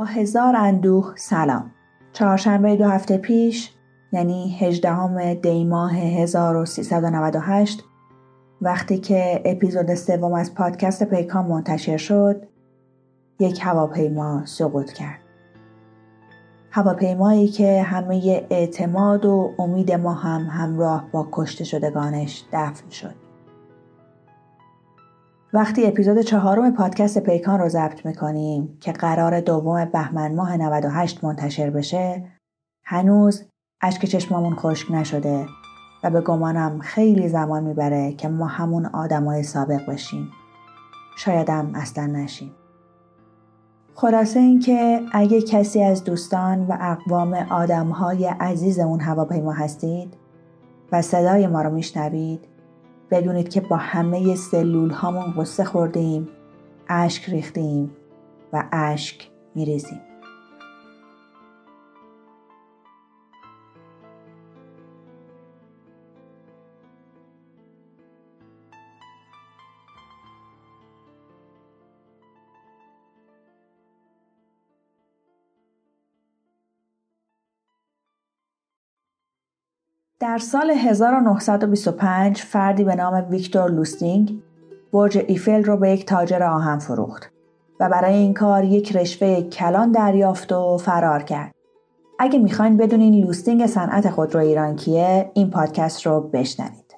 با هزار اندوه سلام. چهارشنبه دو هفته پیش یعنی 18 دی ماه 1398 وقتی که اپیزود سوم از پادکست پیکان منتشر شد یک هواپیما سقوط کرد. هواپیمایی که همه اعتماد و امید ما هم همراه با کشته شدگانش دفن شد. وقتی اپیزود چهارم پادکست پیکان رو ضبط می‌کنیم که قرار دوم بهمن ماه 98 منتشر بشه هنوز اشک چشمامون خشک نشده و به گمانم خیلی زمان می‌بره که ما همون آدمای سابق بشیم. شایدم اصلا نشیم. خلاصه اینکه اگه کسی از دوستان و اقوام آدمهای عزیز اون هواپیما هستید و صدای ما رو میشنوید بدونید که با همه سلول هامون غصه خوردیم اشک ریختیم و اشک میریزیم. در سال 1925 فردی به نام ویکتور لوستیگ برج ایفل رو به یک تاجر آهن فروخت و برای این کار یک رشوه کلان دریافت و فرار کرد. اگه می‌خواین بدونین لوستیگ صنعت خودرو ایران کیه این پادکست رو بشنوید.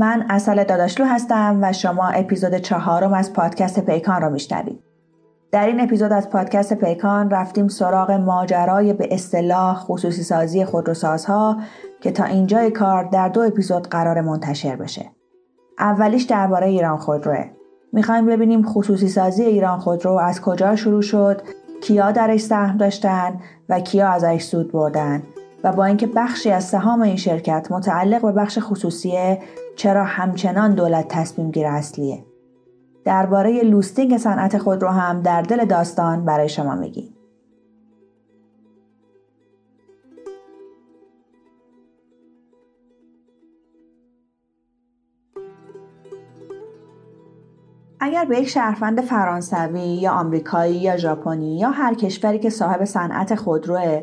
من اصل داداشلو هستم و شما اپیزود چهارم از پادکست پیکان رو میشنوید. در این اپیزود از پادکست پیکان رفتیم سراغ ماجرای به اصطلاح خصوصی سازی خودروسازها که تا اینجای کار در دو اپیزود قرار منتشر بشه. اولیش درباره ایران خودروه. می‌خوایم ببینیم خصوصی سازی ایران خودرو از کجا شروع شد، کیا درش سهم داشتن و کیا ازش سود بردن و با اینکه بخشی از سهام این شرکت متعلق به بخش خصوصیه چرا همچنان دولت تصمیم گیر اصلیه؟ درباره لوستینگ صنعت خود رو هم در دل داستان برای شما میگیم. اگر به یک شهروند فرانسوی یا آمریکایی یا ژاپنی یا هر کشوری که صاحب صنعت خودروه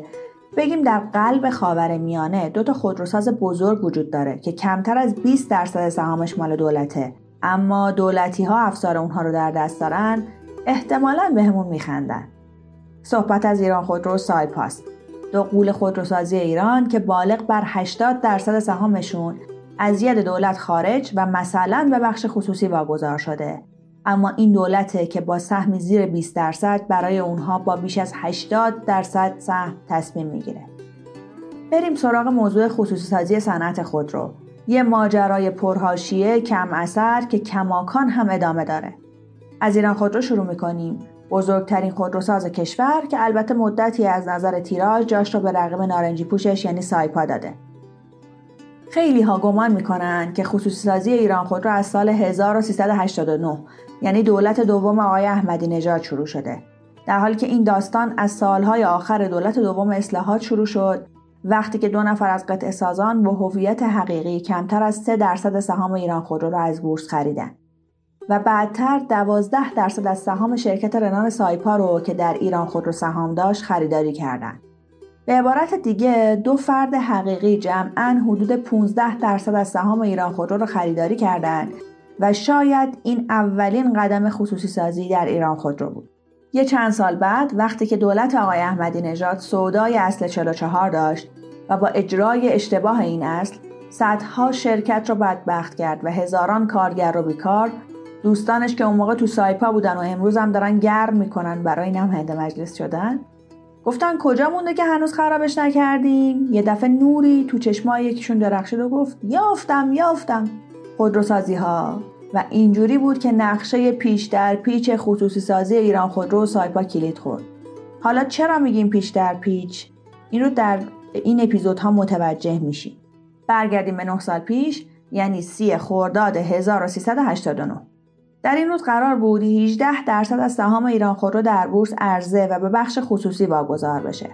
بگیم در قلب خاور میانه دو تا خودروساز بزرگ وجود داره که کمتر از 20 درصد سهامش مال دولته. اما دولتی ها افسار اونها رو در دست دارن احتمالا بهمون میخندن. صحبت از ایران خودرو سایپاست دو قول خودروسازی ایران که بالغ بر 80 درصد سهامشون از ید دولت خارج و مثلا به بخش خصوصی واگذار شده. اما این دولته که با سهمی زیر 20 درصد برای اونها با بیش از 80 درصد سهم تصمیم می‌گیره. بریم سراغ موضوع خصوصی سازی صنعت خودرو. یه ماجرای پرهاشیه کم اثر که کماکان هم ادامه داره. از ایران خودرو شروع می‌کنیم. بزرگترین خودروساز کشور که البته مدتی از نظر تیراژ جاش رو به رقم نارنجی پوشش یعنی سایپا داده. خیلی ها گمان می‌کنن که خصوصی سازی ایران خودرو از سال 1389 یعنی دولت دوم آقای احمدی نژاد شروع شده در حالی که این داستان از سالهای آخر دولت دوم اصلاحات شروع شد وقتی که دو نفر از قطع سازان با هویت حقیقی کمتر از 3 درصد سهام ایران خودرو را از بورس خریدن و بعدتر 12 درصد از سهام شرکت رنان سایپا رو که در ایران خودرو سهام داشت خریداری کردند. به عبارت دیگه دو فرد حقیقی جمعا حدود 15 درصد از سهام ایران خودرو رو خریداری کردند و شاید این اولین قدم خصوصی سازی در ایران خودرو بود. یه چند سال بعد وقتی که دولت آقای احمدی نژاد سودای اصل 44 داشت و با اجرای اشتباه این اصل صدها شرکت رو بدبخت کرد و هزاران کارگر رو بیکار دوستانش که اون موقع تو سایپا بودن و امروز هم دارن گرم می‌کنن برای هنده مجلس شدن گفتن کجا مونده که هنوز خرابش نکردیم یه دفعه نوری تو چشمای یکیشون درخشید و گفت یافتم یافتم خودروسازی ها و اینجوری بود که نقشه پیش در پیچ خصوصی سازی ایران خودرو سایپا کلید خورد. حالا چرا میگیم پیش در پیچ؟ این رو در این اپیزودها متوجه میشیم. برگردیم به 9 سال پیش یعنی سی خرداد 1389 در این روز قرار بود 18 درصد از سهام ایران خودرو در بورس عرضه و به بخش خصوصی واگذار بشه.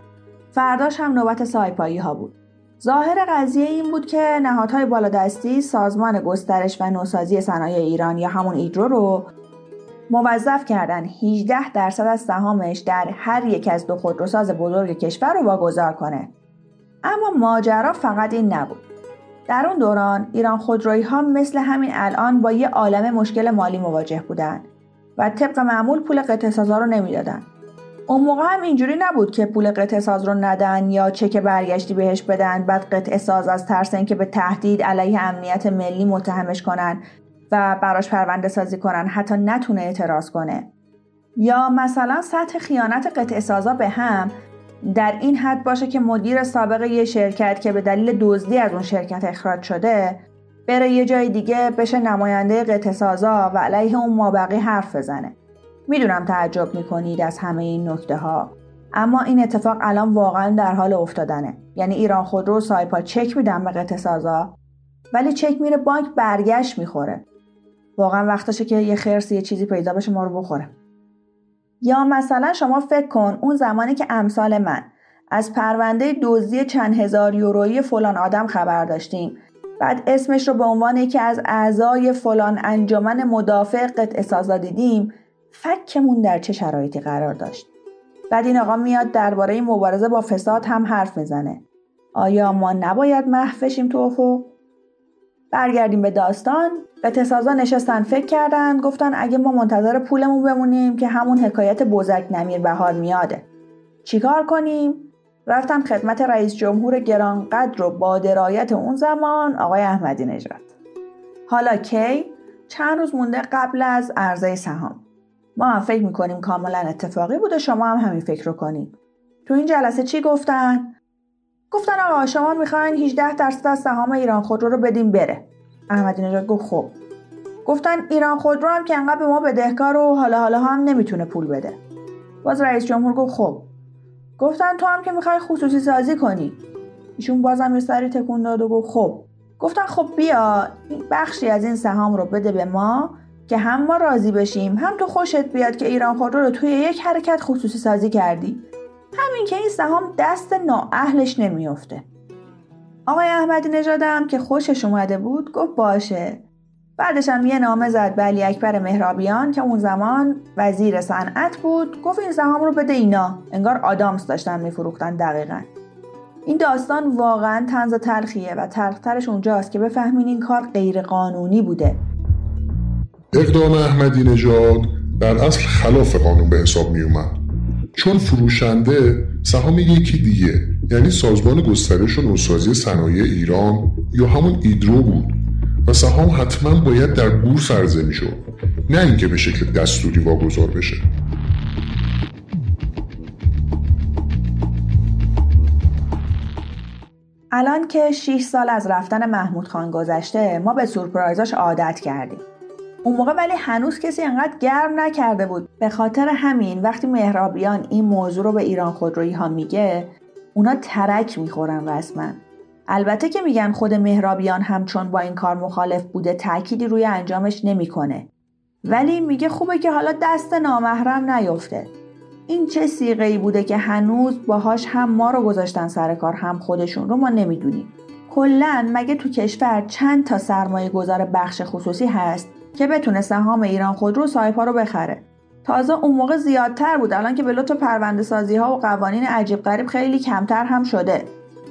فرداش هم نوبت سایپایی ها بود. ظاهر قضیه این بود که نهادهای بالادستی سازمان گسترش و نوسازی صنایع ایران یا همون ایدرو رو موظف کردن 18 درصد از سهامش در هر یک از دو خودروساز بزرگ کشور رو واگذار کنه. اما ماجرا فقط این نبود. در اون دوران ایران خودرویی ها مثل همین الان با یه عالم مشکل مالی مواجه بودن و طبق معمول پول قطع سازا رو نمی‌دادن. اون موقع هم اینجوری نبود که پول قطع ساز رو ندن یا چک برگشتی بهش بدن بعد قطع ساز از ترس اینکه به تهدید علیه امنیت ملی متهمش کنن و براش پرونده سازی کنن حتی نتونه اعتراض کنه. یا مثلا سطح خیانت قطع سازا به هم در این حد باشه که مدیر سابق یه شرکت که به دلیل دزدی از اون شرکت اخراج شده بره یه جای دیگه بشه نماینده قطع سازا و علیه اون مابقی حرف بزنه. می‌دونم تعجب می‌کنید از همه این نکته ها اما این اتفاق الان واقعا در حال افتادنه. یعنی ایران خودرو سایپا چک میدن به قطع سازا ولی چک میره بانک برگشت می‌خوره. واقعا وقتشه که یه خرس یه چیزی پیدا بشه ما رو بخوره. یا مثلا شما فکر کن اون زمانی که امثال من از پرونده دزدی چند هزار یورویی فلان آدم خبر داشتیم. بعد اسمش رو به عنوان یکی از اعضای فلان انجمن مدافع قطع سازا دیدیم. فکمون در چه شرایطی قرار داشت. بعد این آقا میاد درباره مبارزه با فساد هم حرف می‌زنه. آیا ما نباید محو تو افق؟ برگردیم به داستان. تسازا نشستن فکر کردن. گفتن اگه ما منتظر پولمون بمونیم که همون حکایت بزرگ نمیر بهار میاده. چیکار کنیم؟ رفتن خدمت رئیس جمهور گرانقدر و با درایت اون زمان آقای احمدی نژاد. حالا کی؟ چند روز مونده قبل از عرضه سهام. ما هم فکر می‌کنیم کاملا اتفاقی بوده شما هم همین فکر رو کنیم تو این جلسه چی گفتن؟ گفتن آقا شما می‌خواین 18 درصد از سهام ایران خودرو رو بدیم بره. احمدی نژاد گفت خب. گفتن ایران خودرو هم که انقدر به ما بدهکار و حالا حالا هم نمی‌تونه پول بده. باز رئیس جمهور گفت خب. گفتن تو هم که می‌خوای خصوصی سازی کنی. ایشون بازم یه سری تکون داد و گفت خب. گفتن خب بیا بخشی از این سهام رو بده به ما. که هم ما راضی بشیم هم تو خوشت بیاد که ایران خودرو رو توی یک حرکت خصوصی سازی کردی. همین که این سهام دست نااهلش نمیافته. آقای احمدی نژادم که خوشش اومده بود گفت باشه. بعدش هم یه نامه زد به علی اکبر مهرابیان که اون زمان وزیر صنعت بود. گفت این سهام رو بده اینا. انگار آدامس داشتن میفروختن دقیقا. این داستان واقعا تنز تلخیه و تلخترش اونجاست که بفهمین این کار غیر قانونی بوده. اقدام احمدی نژاد در اصل خلاف قانون به حساب می اومد. چون فروشنده سهام یکی دیگه یعنی سازمان گسترش و نوسازی صنایع ایران یا همون ایدرو بود و سهام حتما باید در بورس عرضه می‌شد نه اینکه به شکل دستوری واگذار بشه. الان که 6 سال از رفتن محمود خان گذشته ما به سورپرایزاش عادت کردیم. اون موقع ولی هنوز کسی انقدر گرم نکرده بود. به خاطر همین وقتی مهرابیان این موضوع رو به ایران خودرویی ها میگه اونا ترک می‌خورن رسما. البته که میگن خود مهرابیان هم چون با این کار مخالف بوده تأکیدی روی انجامش نمی‌کنه. ولی میگه خوبه که حالا دست نامحرم نیفته. این چه سیغه ای بوده که هنوز باهاش هم ما رو گذاشتن سر کار هم خودشون رو ما نمی‌دونیم. کلا مگه تو کشور چند تا سرمایه گذار بخش خصوصی هست؟ که بتونه سهام ایران خودرو سایپا رو بخره. تازه اون موقع زیادتر بود. الان که به لطف پرونده سازی ها و قوانین عجیب غریب خیلی کمتر هم شده.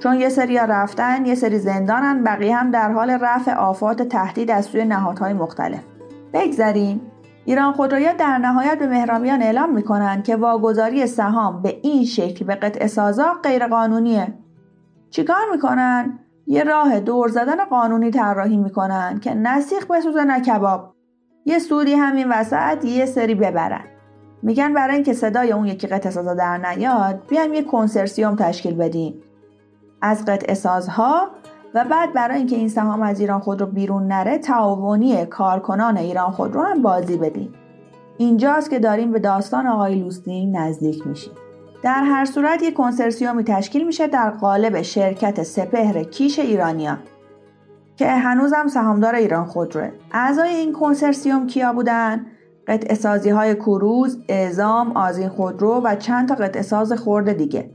چون یه سری رفتن یه سری زندانن بقیه هم در حال رفع آفات تهدید از سوی نهادهای مختلف. بگذریم. ایران خودرویا در نهایت به مهرامیان اعلام می‌کنن که واگذاری سهام به این شکل به قطع سازا غیرقانونیه. چیکار می‌کنن؟ یه راه دور زدن قانونی طراحی می‌کنن که نسیخ بسوزه نه کباب. یه سودی همین وسط یه سری ببرن. میگن برای اینکه صدای اون یکی قطع سازا در نیاد بیایم یه کنسرسیوم تشکیل بدیم. از قطع سازها و بعد برای اینکه این سهام از ایران خود رو بیرون نره تعاونی کارکنان ایران خود رو هم بازی بدیم. اینجاست که داریم به داستان آقای لوستین نزدیک میشیم. در هر صورت یک کنسرسیومی تشکیل میشه در قالب شرکت سپهر کیش ایرانیا که هنوزم سهامدار ایران خودروه. اعضای این کنسرسیوم کیا بودن؟ قطع سازی های کروز، اعزام، آزین خودرو و چند تا قطع ساز خورد دیگه.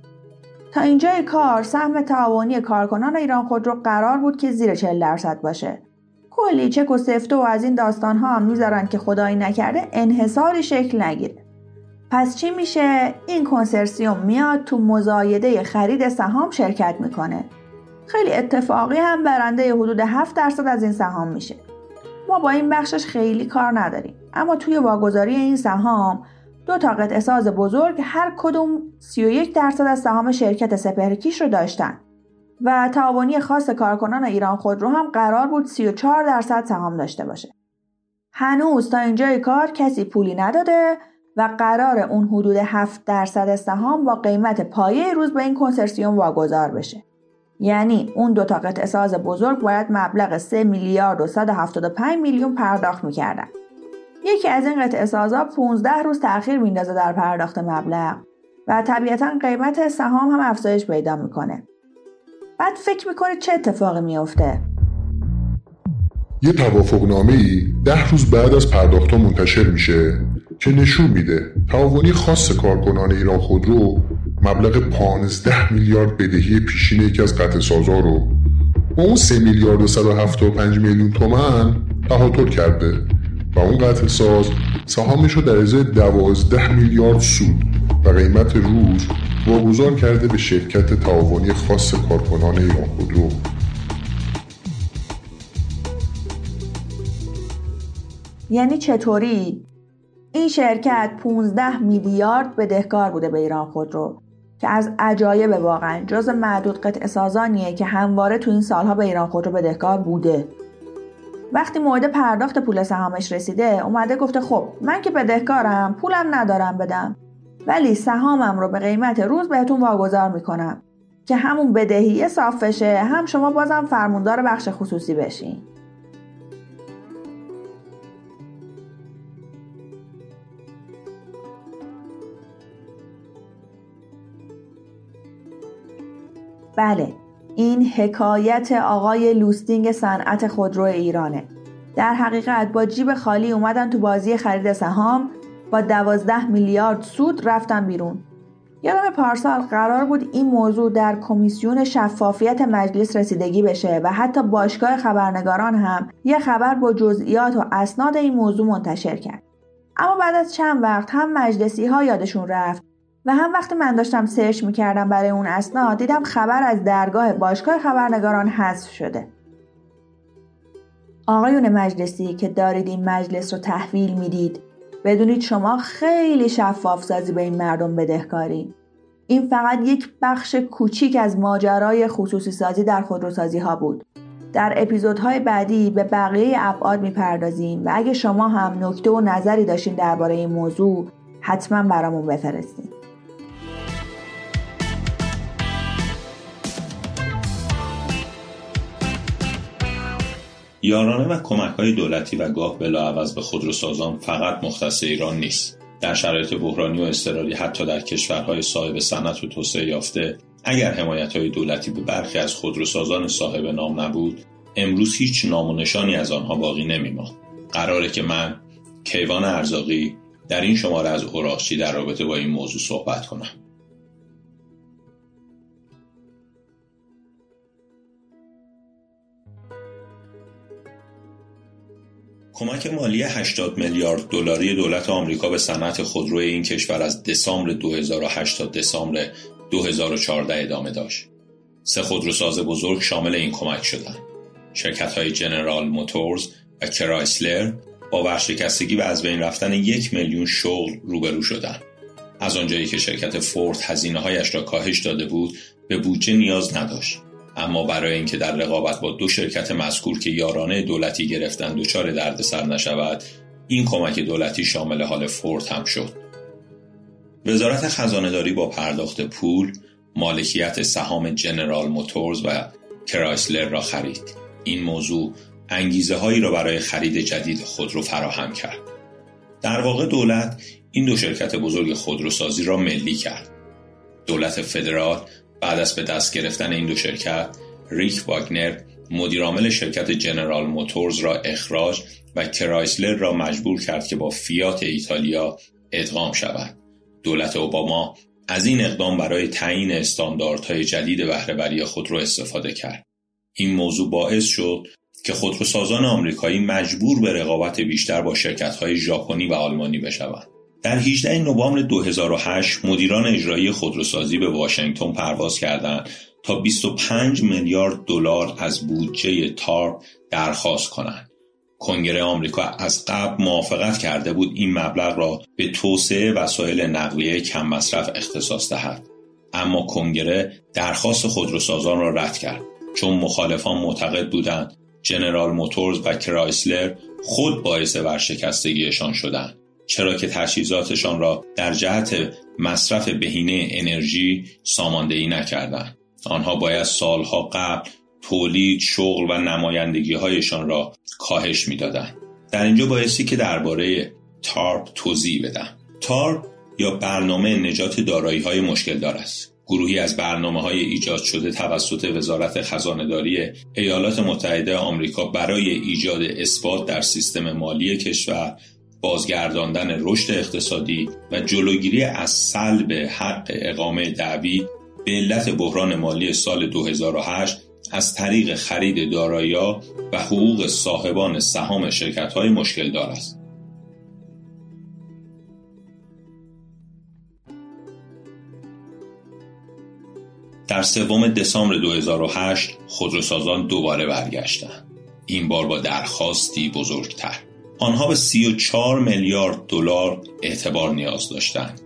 تا اینجای کار سهم تعاونی کارکنان ایران خودرو قرار بود که زیر 40 درصد باشه. کلی چک و سفته و از این داستان ها هم می‌ذارن که خدایی نکرده انحصاری شکل نگیره. پس چی میشه؟ این کنسرسیوم میاد تو مزایده خرید سهام شرکت می‌کنه. خیلی اتفاقی هم برنده حدود 7 درصد از این سهام میشه ما با این بخشش خیلی کار نداریم اما توی واگذاری این سهام دو تا قطعه ساز بزرگ هر کدوم 31 درصد از سهام شرکت سپهرکیش رو داشتن و تعاونی خاص کارکنان ایران خودرو هم قرار بود 34 درصد سهام داشته باشه. هنوز تا اینجای کار کسی پولی نداده و قرار اون حدود 7 درصد سهام با قیمت پایه روز به این کنسرسیوم واگذار بشه. یعنی اون دو تا قطعه ساز بزرگ باید مبلغ 3 میلیارد و 175 میلیون پرداخت می‌کردن. یکی از این قطعه سازا 15 روز تأخیر میندازه در پرداخت مبلغ و طبیعتا قیمت سهام هم افزایش پیدا می‌کنه. بعد فکر می‌کنه چه اتفاقی میافته یه توافق نامه ای ده روز بعد از پرداخت منتشر میشه که نشون میده تعاونی خاص کارکنان ایران خودرو مبلغ 15 میلیارد بدهی پیشین یکی از قطع سازا رو. با اون 3 میلیارد و 175 میلیون تومن تهاتر کرده و اون قطع ساز سهامش رو در ازای 12 میلیارد سود و قیمت روز واگذار کرده به شرکت تعاونی خاص کارکنان ایران خودرو. یعنی چطوری؟ این شرکت 15 میلیارد بدهکار بوده به ایران خودرو. که از عجایب واقعا جز معدود قطع سازانیه که همواره تو این سالها به ایران خودرو بدهکار بوده. وقتی مورد پرداخت پول سهامش رسیده اومده گفته خب من که بدهکارم پولم ندارم بدم. ولی سهامم رو به قیمت روز بهتون واگذار می‌کنم که همون بدهی صاف بشه هم شما بازم فرموندار بخش خصوصی بشین. بله این حکایت آقای لوستینگ صنعت خودرو ایرانه. در حقیقت با جیب خالی اومدن تو بازی خرید سهام با دوازده میلیارد سود رفتن بیرون. یادم پارسال قرار بود این موضوع در کمیسیون شفافیت مجلس رسیدگی بشه و حتی باشگاه خبرنگاران هم یه خبر با جزئیات و اسناد این موضوع منتشر کرد. اما بعد از چند وقت هم مجلسی ها یادشون رفت و هم وقتی من داشتم سرچ می‌کردم برای اون اسناد دیدم خبر از درگاه باشگاه خبرنگاران حذف شده. آقایون مجلسی که دارید این مجلس رو تحویل می‌دید بدونید شما خیلی شفاف سازی به این مردم بدهکاری. این فقط یک بخش کوچیک از ماجرای خصوصی سازی در خودروسازی ها بود. در اپیزودهای بعدی به بقیه ابعاد می‌پردازیم و اگه شما هم نکته و نظری داشتین درباره این موضوع حتما برامون بفرستین. یارانه و کمک های دولتی و گاه بلاعوض به خودروسازان فقط مختص ایران نیست. در شرایط بحرانی و اضطراری حتی در کشورهای صاحب صنعت و توسعه یافته اگر حمایت های دولتی به برخی از خودروسازان صاحب نام نبود امروز هیچ نام و نشانی از آنها باقی نمیماند. قراره که من کیوان ارزاقی در این شماره از اوراقچی در رابطه با این موضوع صحبت کنم. کمک مالی 80 میلیارد دلاری دولت آمریکا به صنعت خودروی این کشور از دسامبر 2008 تا دسامبر 2014 ادامه داشت. سه خودروساز بزرگ شامل این کمک شدند. شرکت های جنرال موتورز و کرایسلر با ورشکستگی و از بین رفتن یک میلیون شغل روبرو شدند. از آنجایی که شرکت فورد هزینه هایش را کاهش داده بود به بودجه نیاز نداشت اما برای اینکه در رقابت با دو شرکت مذکور که یارانه دولتی گرفتن دچار دردسر نشود این کمک دولتی شامل حال فورد هم شد. وزارت خزانهداری با پرداخت پول مالکیت سهام جنرال موتورز و کرایسلر را خرید. این موضوع انگیزه هایی را برای خرید جدید خودرو فراهم کرد. در واقع دولت این دو شرکت بزرگ خودروسازی را ملی کرد. دولت فدرال بعد از به دست گرفتن این دو شرکت ریک واگنر مدیرعامل شرکت جنرال موتورز را اخراج و کرایسلر را مجبور کرد که با فیات ایتالیا ادغام شود. دولت اوباما از این اقدام برای تعیین استانداردهای جدید بهرهوری خودرو استفاده کرد. این موضوع باعث شد که خودروسازان آمریکایی مجبور به رقابت بیشتر با شرکت‌های ژاپنی و آلمانی بشوند. در 18 نوامبر 2008 مدیران اجرایی خودروسازی به واشنگتن پرواز کردند تا 25 میلیارد دلار از بودجه تار درخواست کنند. کنگره آمریکا از قبل موافقت کرده بود این مبلغ را به توسعه وسایل نقلیه کم مصرف اختصاص دهد. اما کنگره درخواست خودروسازان را رد کرد چون مخالفان معتقد بودند جنرال موتورز و کرایسلر خود باعث ورشکستگیشان شدند چرا که تجهیزاتشان را در جهت مصرف بهینه انرژی ساماندهی نکردند. آنها باید سالها قبل تولید شغل و نمایندگی هایشان را کاهش می‌دادند. در اینجا بایستی که درباره تارپ توضیح بدم. تارپ یا برنامه نجات دارایی های مشکل دار است. گروهی از برنامه های ایجاد شده توسط وزارت خزانهداری ایالات متحده آمریکا برای ایجاد اثبات در سیستم مالی کشور بازگرداندن رشد اقتصادی و جلوگیری از سلب حق اقامه دعوی به علت بحران مالی سال 2008 از طریق خرید دارایی‌ها و حقوق صاحبان سهام شرکت‌های مشکل دار است. در سوم دسامبر 2008 خودروسازان دوباره برگشتند. این بار با درخواستی بزرگتر. آنها به 34 میلیارد دلار اعتبار نیاز داشتند.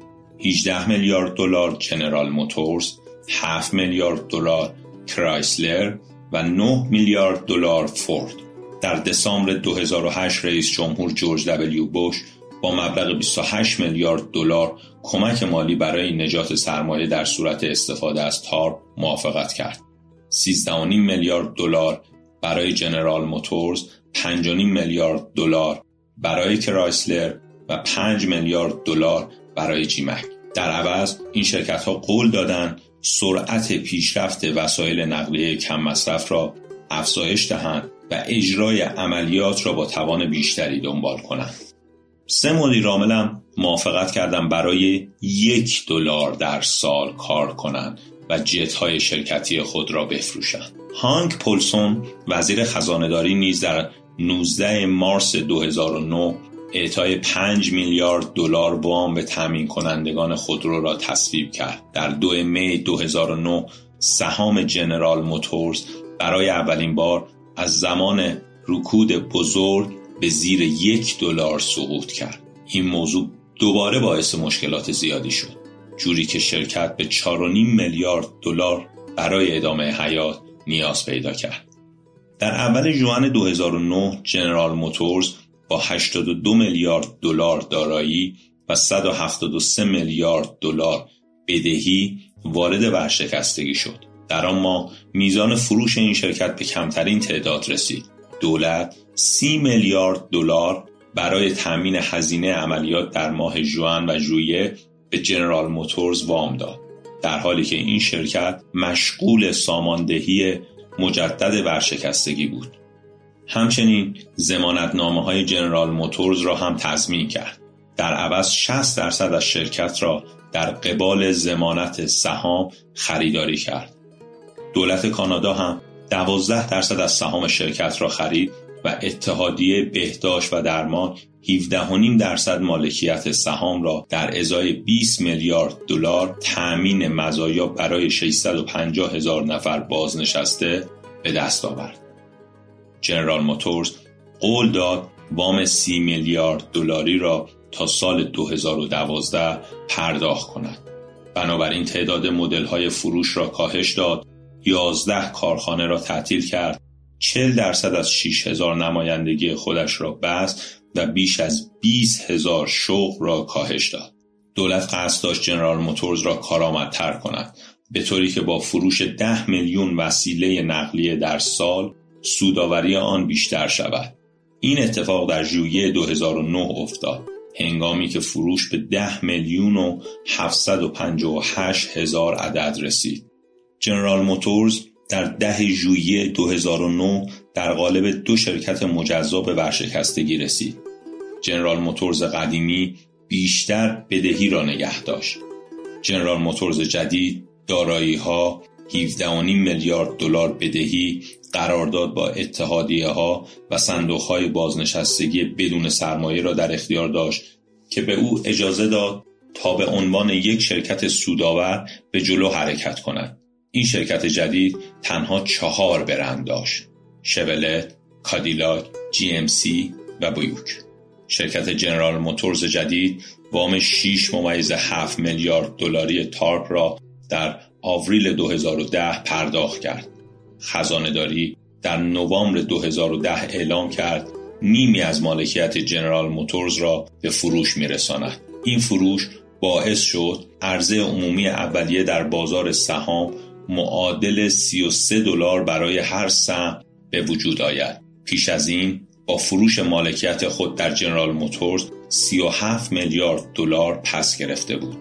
18 میلیارد دلار جنرال موتورز، 7 میلیارد دلار کرایسلر و 9 میلیارد دلار فورد. در دسامبر 2008 رئیس جمهور جورج دبلیو بوش با مبلغ 28 میلیارد دلار کمک مالی برای نجات سرمایه در صورت استفاده از تارپ موافقت کرد. 13.5 میلیارد دلار برای جنرال موتورز 5.5 میلیارد دلار برای کرایسلر و 5 میلیارد دلار برای جیمک در عوض این شرکت ها قول دادند سرعت پیشرفت وسایل نقلیه کم مصرف را افزایش دهند و اجرای عملیات را با توان بیشتری دنبال کنند. سه مدیر عاملم موافقت کردن برای یک دلار در سال کار کنند و جت های شرکتی خود را بفروشند. هانک پولسون وزیر خزانهداری نیز در 19 مارس 2009 اعطای 5 میلیارد دلار وام به تامین کنندگان خودرو را تصویب کرد. در 2 می 2009 سهام جنرال موتورز برای اولین بار از زمان رکود بزرگ به زیر یک دلار سقوط کرد. این موضوع دوباره باعث مشکلات زیادی شد. جوری که شرکت به 4.5 میلیارد دلار برای ادامه حیات نیاز پیدا کرد. در اول جوان 2009 جنرال موتورز با 82 میلیارد دلار دارایی و 173 میلیارد دلار بدهی وارد ورشکستگی شد. در آن ماه میزان فروش این شرکت به کمترین تعداد رسید. دولت 30 میلیارد دلار برای تامین هزینه عملیات در ماه جوان و ژوئیه به جنرال موتورز وام داد. در حالی که این شرکت مشغول ساماندهی مجدد ورشکستگی بود. همچنین زمانتنامه های جنرال موتورز را هم تضمین کرد. در عوض 60 درصد از شرکت را در قبال زمانت سهام خریداری کرد. دولت کانادا هم 12 درصد از سهام شرکت را خرید و اتحادیه بهداشت و درمان 17.5 درصد مالکیت سهام را در ازای 20 میلیارد دلار تأمین مزایا برای 650 هزار نفر بازنشسته به دست آورد. جنرال موتورز قول داد وام 30 میلیارد دلاری را تا سال 2012 پرداخت کند. بنابراین تعداد مدل های فروش را کاهش داد 11 کارخانه را تعطیل کرد 40 درصد از 6 هزار نمایندگی خودش را بست و بیش از 20 هزار شغل را کاهش داد. دولت قصد داشت جنرال موتورز را کارآمدتر کند به طوری که با فروش 10 میلیون وسیله نقلیه در سال سوداوری آن بیشتر شود. این اتفاق در ژوئیه 2009 افتاد. هنگامی که فروش به 10 میلیون و 758 هزار عدد رسید. جنرال موتورز در ده ژوئیه 2009 در قالب دو شرکت مجزا به ورشکستگی رسید. جنرال موتورز قدیمی بیشتر بدهی را نگه داشت. جنرال موتورز جدید دارایی ها 17.5 میلیارد دلار بدهی قرارداد با اتحادیه ها و صندوق های بازنشستگی بدون سرمایه را در اختیار داشت که به او اجازه داد تا به عنوان یک شرکت سودآور به جلو حرکت کند. این شرکت جدید تنها چهار برند داشت. شورولت، کادیلاک، GMC و بیوک. شرکت جنرال موتورز جدید وام 6 ممیز 7 میلیارد دلاری TARP را در آوریل 2010 پرداخت کرد. خزانه‌داری در نوامبر 2010 اعلام کرد نیمی از مالکیت جنرال موتورز را به فروش میرساند. این فروش باعث شد عرضه عمومی اولیه در بازار سهام معادل 33 دلار برای هر سهم به وجود آید. پیش از این با فروش مالکیت خود در جنرال موتورز 37 میلیارد دلار پس گرفته بود.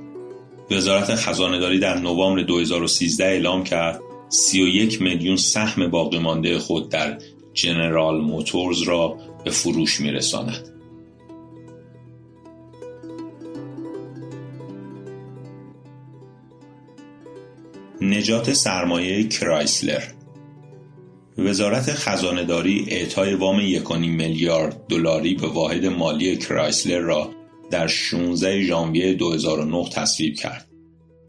وزارت خزانهداری در نوامبر 2013 اعلام کرد 31 میلیون سهم باقی مانده خود در جنرال موتورز را به فروش میرساند. نجات سرمایه کرایسلر وزارت خزانه‌داری اعطای وام 1.5 میلیارد دلاری به واحد مالی کرایسلر را در 16 ژانویه 2009 تصویب کرد.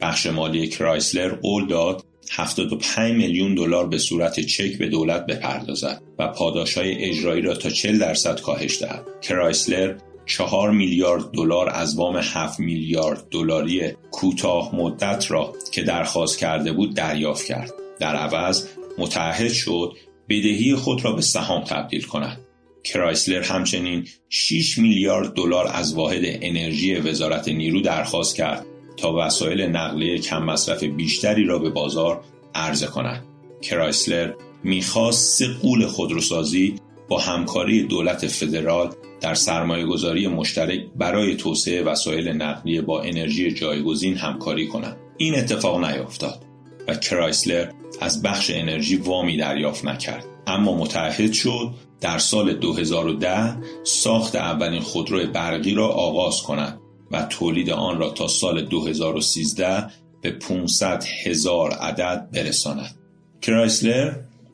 بخش مالی کرایسلر قول داد 75 میلیون دلار به صورت چک به دولت بپردازد و پاداشهای اجرایی را تا 40 درصد کاهش دهد. کرایسلر 4 میلیارد دلار از وام 7 میلیارد دلاری کوتاه مدت را که درخواست کرده بود دریافت کرد. در عوض متعهد شد بدهی خود را به سهام تبدیل کند. کرایسلر همچنین 6 میلیارد دلار از واحد انرژی وزارت نیرو درخواست کرد تا وسایل نقلیه کم مصرف بیشتری را به بازار عرضه کند. کرایسلر می‌خواست سه قول خودروسازی با همکاری دولت فدرال در سرمایه گذاری مشترک برای توسعه وسایل نقلیه با انرژی جایگزین همکاری کنند. این اتفاق نیفتاد و کرایسلر از بخش انرژی وامی دریافت نکرد. اما متعهد شد در سال 2010 ساخت اولین خودرو برقی را آغاز کند و تولید آن را تا سال 2013 به 500 هزار عدد برساند. کرایسلر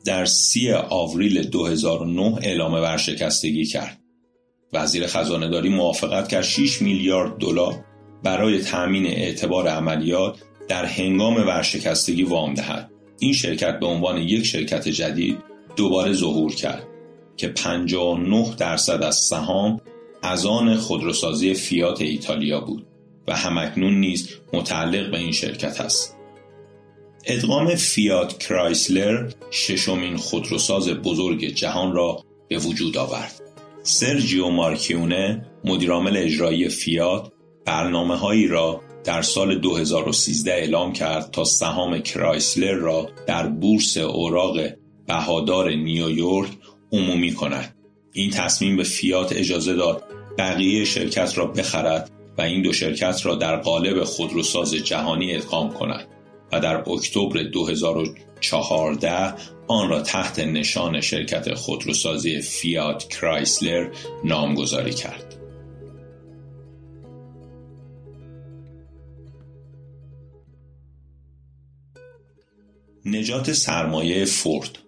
در سی آوریل 2009 اعلام ورشکستگی کرد. وزیر خزانهداری موافقت کرد 6 میلیارد دلار برای تأمین اعتبار عملیات در هنگام ورشکستگی وام دهد. این شرکت به عنوان یک شرکت جدید دوباره ظهور کرد که 59 درصد از سهام از آن خودروسازی فیات ایتالیا بود و همکنون نیز متعلق به این شرکت است. ادغام فیات کرایسلر ششمین خودروساز بزرگ جهان را به وجود آورد. سرجیو مارکیونه مدیرعامل اجرایی فیات برنامه هایی را در سال 2013 اعلام کرد تا سهام کرایسلر را در بورس اوراق بهادار نیویورک عمومی کند. این تصمیم به فیات اجازه داد بقیه شرکت را بخرد و این دو شرکت را در قالب خودروساز جهانی ادغام کند و در اکتبر 2014 آن را تحت نشان شرکت خودروسازی فیات کرایسلر نامگذاری کرد. نجات سرمایه فورد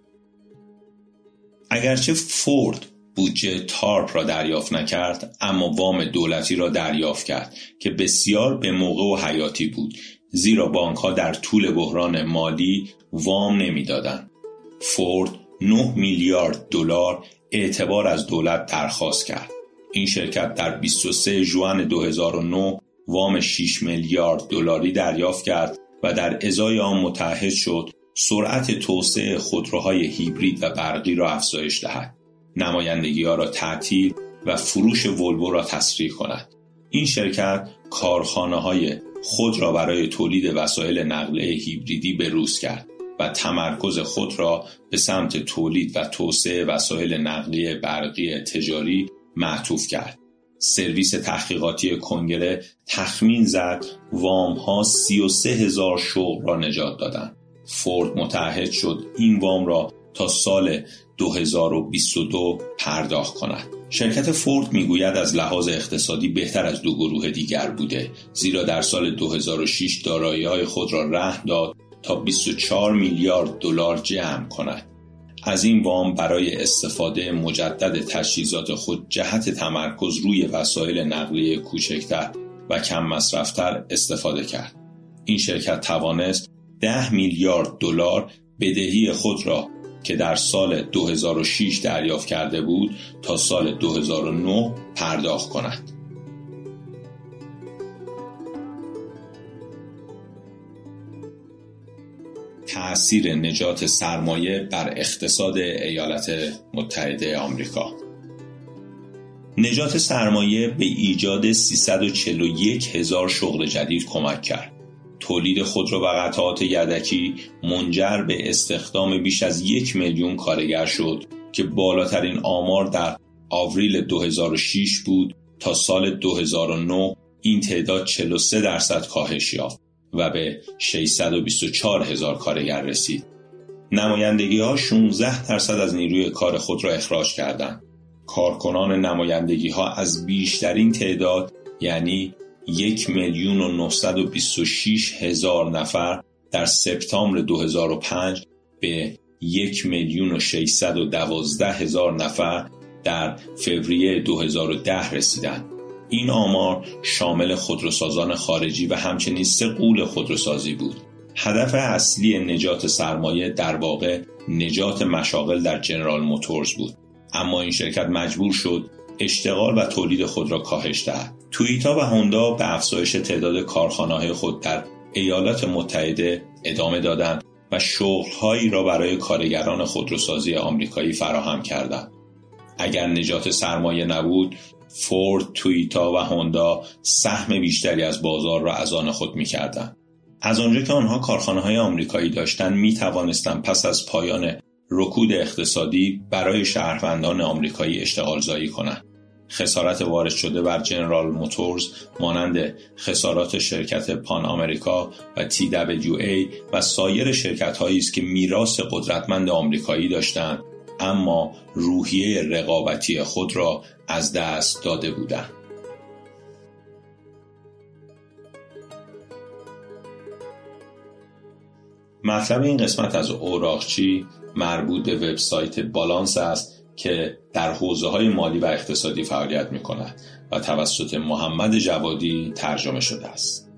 اگرچه فورد بودجه تارپ را دریافت نکرد اما وام دولتی را دریافت کرد که بسیار به موقع و حیاتی بود زیرا بانک ها در طول بحران مالی وام نمی‌دادند. فورد 9 میلیارد دلار اعتبار از دولت درخواست کرد. این شرکت در 23 ژوئن 2009 وام 6 میلیارد دلاری دریافت کرد و در ازای آن متحد شد سرعت توسعه خودروهای هیبرید و برقی را افزایش دهد. نمایندگی ها را تعطیل و فروش ولوو را تسریع کند. این شرکت کارخانه های خود را برای تولید وسایل نقلیه هیبریدی به روز کرد و تمرکز خود را به سمت تولید و توسعه وسایل نقلیه برقی تجاری معطوف کرد. سرویس تحقیقاتی کنگره تخمین زد وام ها 33 هزار شغل را نجات دادند. فورد متحد شد این وام را تا سال 2022 پرداخت کند. شرکت فورد می‌گوید از لحاظ اقتصادی بهتر از دو گروه دیگر بوده زیرا در سال 2006 دارایی های خود را رهن داد تا 24 میلیارد دلار جمع کند. از این وام برای استفاده مجدد تجهیزات خود جهت تمرکز روی وسایل نقلیه کوچکتر و کم مصرفتر استفاده کرد. این شرکت توانست 10 میلیارد دلار بدهی خود را که در سال 2006 دریافت کرده بود تا سال 2009 پرداخت کند. تأثیر نجات سرمایه بر اقتصاد ایالات متحده آمریکا نجات سرمایه به ایجاد 341 هزار شغل جدید کمک کرد. تولید خودرو و قطعات یدکی منجر به استخدام بیش از یک میلیون کارگر شد که بالاترین آمار در آوریل 2006 بود تا سال 2009 این تعداد 43 درصد کاهش یافت. و به 624 هزار کارگر رسید. نمایندگی ها 16 درصد از نیروی کار خود را اخراج کردند. کارکنان نمایندگی ها از بیشترین تعداد یعنی یک میلیون و 926 هزار نفر در سپتامبر 2005 به یک میلیون و 612 هزار نفر در فوریه 2010 رسیدند. این آمار شامل خودروسازان خارجی و همچنین سه قول خودروسازی بود. هدف اصلی نجات سرمایه در واقع نجات مشاغل در جنرال موتورز بود. اما این شرکت مجبور شد اشتغال و تولید خود را کاهش دهد. توییتا و هوندا به افزایش تعداد کارخانه خود در ایالات متحده ادامه دادند و شغلهایی را برای کارگران خودروسازی آمریکایی فراهم کردند. اگر نجات سرمایه نبود فورد، تویتا و هوندا سهم بیشتری از بازار را از آن خود می‌کردند. از آنجا که آنها کارخانه های آمریکایی داشتند می توانستند پس از پایان رکود اقتصادی برای شهروندان آمریکایی اشتغال زایی کنند. خسارت وارد شده بر جنرال موتورز مانند خسارات شرکت پان آمریکا و TWA و سایر شرکت هایی است که میراث قدرتمند آمریکایی داشتند اما روحیه رقابتی خود را از دست داده بودند. مطلب این قسمت از اوراقچی مربوط به وبسایت بالانس است که در حوزه های مالی و اقتصادی فعالیت می کند و توسط محمد جوادی ترجمه شده است.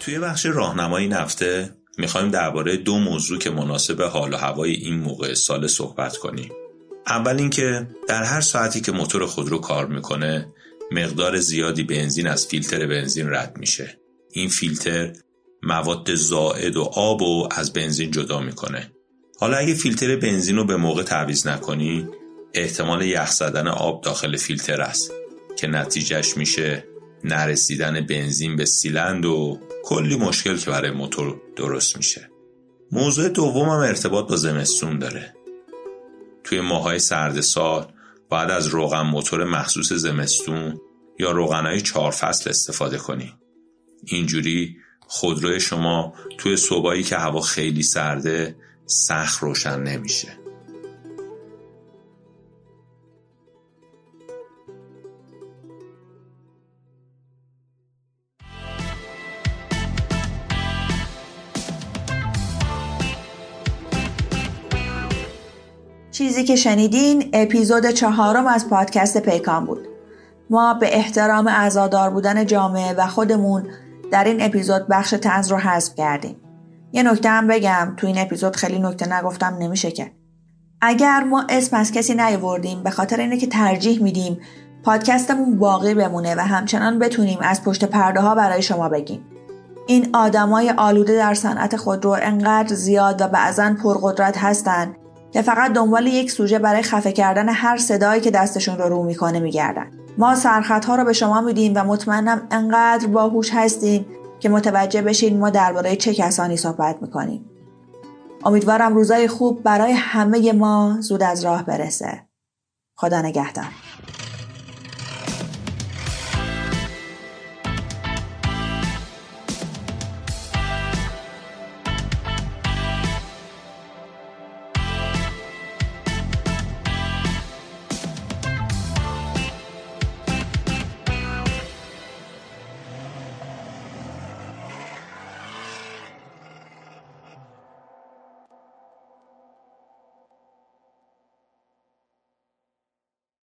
توی بخش راهنمایی نفته می‌خوایم درباره دو موضوع که مناسب حال و هوای این موقع سال صحبت کنیم. اول اینکه در هر ساعتی که موتور خودرو کار می‌کنه مقدار زیادی بنزین از فیلتر بنزین رد میشه. این فیلتر مواد زائد و آب و از بنزین جدا می‌کنه. حالا اگه فیلتر بنزین رو به موقع تعویض نکنی احتمال یخ زدن آب داخل فیلتر است که نتیجهش میشه نرسیدن بنزین به سیلند و کلی مشکل که برای موتور درست میشه. موضوع دومم ارتباط با زمستون داره. توی ماهای سرد سال باید از روغن موتور مخصوص زمستون یا روغنهای چهار فصل استفاده کنی. اینجوری خودروی شما توی صبحایی که هوا خیلی سرده سخت روشن نمیشه. چیزی که شنیدین اپیزود چهارم از پادکست پیکان بود. ما به احترام ازادار بودن جامعه و خودمون در این اپیزود بخش تنز رو حذف کردیم. یه نکته هم بگم تو این اپیزود خیلی نکته نگفتم نمیشه که اگر ما اسم از کسی نیوردیم به خاطر اینه که ترجیح میدیم پادکستمون باقی بمونه و همچنان بتونیم از پشت پرده ها برای شما بگیم. این آدمای آلوده در صنعت خودرو انقدر زیاد و بعضا پرقدرت هستند که فقط دنبال یک سوژه برای خفه کردن هر صدایی که دستشون رو رو می‌کنه میگردن. ما سرخط رو به شما میدیم و مطمئنم انقدر باهوش هستین که متوجه بشین ما درباره چه کسانی صحبت می‌کنیم. امیدوارم روزای خوب برای همه ما زود از راه برسه. خدا نگهدار.